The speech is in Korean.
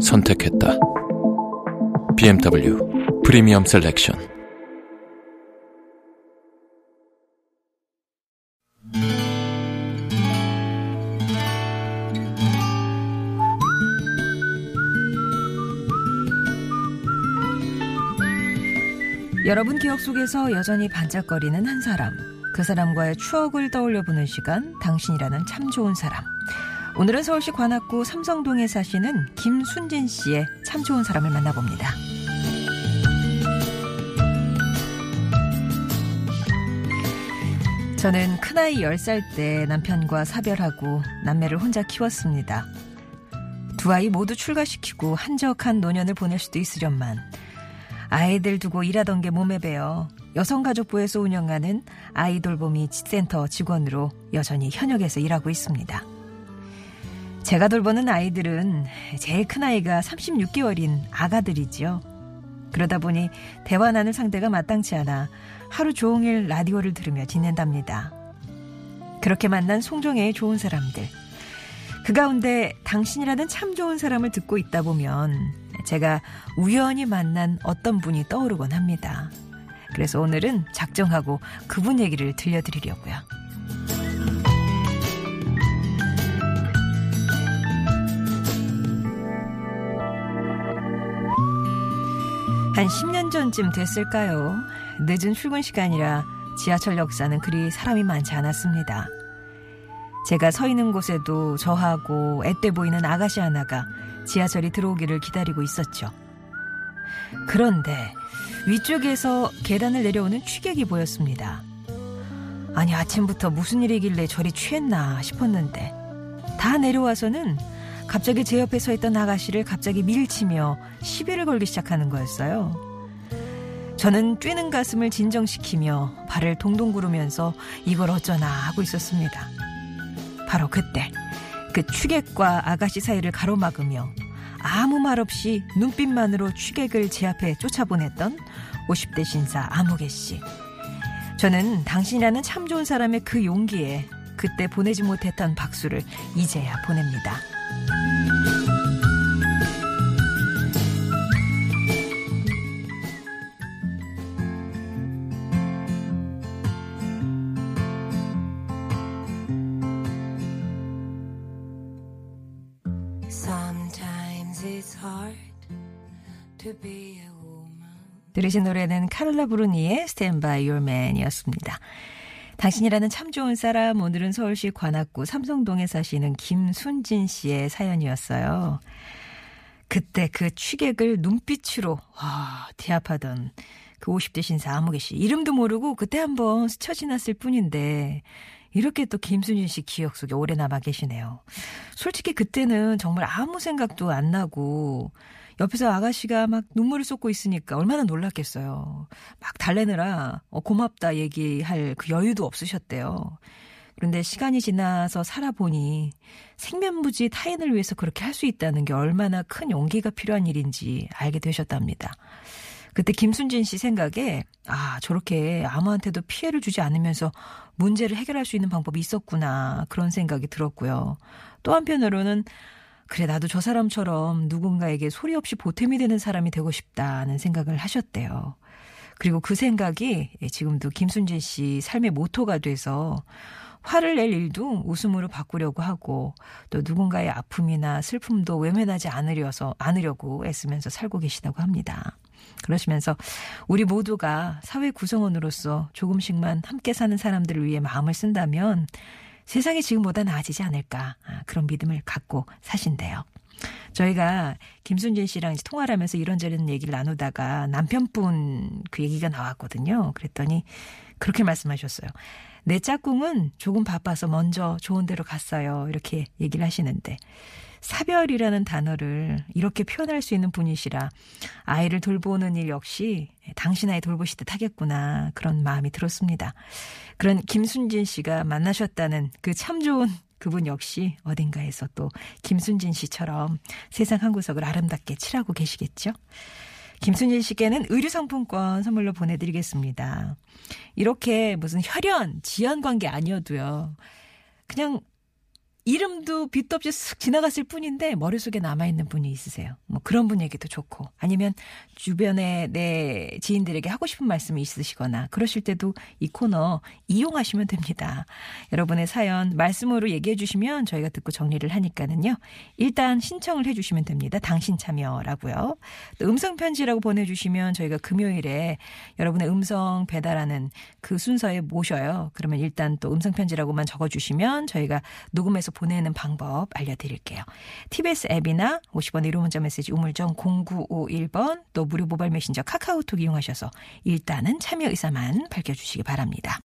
선택했다. BMW 프리미엄 셀렉션 여러분 기억 속에서 여전히 반짝거리는 한 사람. 그 사람과의 추억을 떠올려 보는 시간, 당신이라는 참 좋은 사람. 오늘은 서울시 관악구 삼성동에 사시는 김순진 씨의 참 좋은 사람을 만나봅니다. 저는 큰아이 10살 때 남편과 사별하고 남매를 혼자 키웠습니다. 두 아이 모두 출가시키고 한적한 노년을 보낼 수도 있으련만 아이들 두고 일하던 게 몸에 배어 여성가족부에서 운영하는 아이돌봄이 센터 직원으로 여전히 현역에서 일하고 있습니다. 제가 돌보는 아이들은 제일 큰 아이가 36개월인 아가들이지요. 그러다 보니 대화 나눌 상대가 마땅치 않아 하루 종일 라디오를 들으며 지낸답니다. 그렇게 만난 송정의 좋은 사람들. 그 가운데 당신이라는 참 좋은 사람을 듣고 있다 보면 제가 우연히 만난 어떤 분이 떠오르곤 합니다. 그래서 오늘은 작정하고 그분 얘기를 들려드리려고요. 한 10년 전쯤 됐을까요? 늦은 출근 시간이라 지하철 역사는 그리 사람이 많지 않았습니다. 제가 서 있는 곳에도 저하고 앳돼 보이는 아가씨 하나가 지하철이 들어오기를 기다리고 있었죠. 그런데 위쪽에서 계단을 내려오는 취객이 보였습니다. 아니 아침부터 무슨 일이길래 저리 취했나 싶었는데 다 내려와서는 갑자기 제 옆에 서 있던 아가씨를 갑자기 밀치며 시비를 걸기 시작하는 거였어요. 저는 뛰는 가슴을 진정시키며 발을 동동 구르면서 이걸 어쩌나 하고 있었습니다. 바로 그때 그 취객과 아가씨 사이를 가로막으며 아무 말 없이 눈빛만으로 취객을 제 앞에 쫓아보냈던 50대 신사 아무개 씨. 저는 당신이라는 참 좋은 사람의 그 용기에 그때 보내지 못했던 박수를 이제야 보냅니다. 들으신 노래는 카를라 브루니의 Stand By Your Man이었습니다. 당신이라는 참 좋은 사람 오늘은 서울시 관악구 삼성동에 사시는 김순진 씨의 사연이었어요. 그때 그 취객을 눈빛으로 와, 대합하던 그 50대 신사 아무개 씨 이름도 모르고 그때 한번 스쳐 지났을 뿐인데 이렇게 또 김순진 씨 기억 속에 오래 남아 계시네요. 솔직히 그때는 정말 아무 생각도 안 나고 옆에서 아가씨가 막 눈물을 쏟고 있으니까 얼마나 놀랐겠어요. 막 달래느라 어, 고맙다 얘기할 그 여유도 없으셨대요. 그런데 시간이 지나서 살아보니 생면부지 타인을 위해서 그렇게 할 수 있다는 게 얼마나 큰 용기가 필요한 일인지 알게 되셨답니다. 그때 김순진 씨 생각에 아 저렇게 아무한테도 피해를 주지 않으면서 문제를 해결할 수 있는 방법이 있었구나 그런 생각이 들었고요. 또 한편으로는 그래 나도 저 사람처럼 누군가에게 소리 없이 보탬이 되는 사람이 되고 싶다는 생각을 하셨대요. 그리고 그 생각이 지금도 김순진 씨 삶의 모토가 돼서 화를 낼 일도 웃음으로 바꾸려고 하고 또 누군가의 아픔이나 슬픔도 외면하지 않으려서 않으려고 애쓰면서 살고 계시다고 합니다. 그러시면서 우리 모두가 사회 구성원으로서 조금씩만 함께 사는 사람들을 위해 마음을 쓴다면 세상이 지금보다 나아지지 않을까 아, 그런 믿음을 갖고 사신대요. 저희가 김순진 씨랑 통화를 하면서 이런저런 얘기를 나누다가 남편분 그 얘기가 나왔거든요. 그랬더니 그렇게 말씀하셨어요. 내 짝꿍은 조금 바빠서 먼저 좋은 데로 갔어요. 이렇게 얘기를 하시는데 사별이라는 단어를 이렇게 표현할 수 있는 분이시라 아이를 돌보는 일 역시 당신 아이 돌보시듯 하겠구나 그런 마음이 들었습니다. 그런 김순진 씨가 만나셨다는 그 참 좋은 그분 역시 어딘가에서 또 김순진 씨처럼 세상 한 구석을 아름답게 칠하고 계시겠죠? 김순진 씨께는 의류상품권 선물로 보내드리겠습니다. 이렇게 무슨 혈연, 지연 관계 아니어도요. 그냥 이름도 빛도 없이 쓱 지나갔을 뿐인데 머릿속에 남아있는 분이 있으세요. 뭐 그런 분에게도 좋고 아니면 주변에 내 지인들에게 하고 싶은 말씀이 있으시거나 그러실 때도 이 코너 이용하시면 됩니다. 여러분의 사연 말씀으로 얘기해 주시면 저희가 듣고 정리를 하니까는요. 일단 신청을 해 주시면 됩니다. 당신 참여라고요. 또 음성 편지라고 보내 주시면 저희가 금요일에 여러분의 음성 배달하는 그 순서에 모셔요. 그러면 일단 또 음성 편지라고만 적어 주시면 저희가 녹음해서 보내는 방법 알려드릴게요. TBS 앱이나 50원 1호 문자 메시지 우물정 0951번 또 무료 모바일 메신저 카카오톡 이용하셔서 일단은 참여 의사만 밝혀주시기 바랍니다.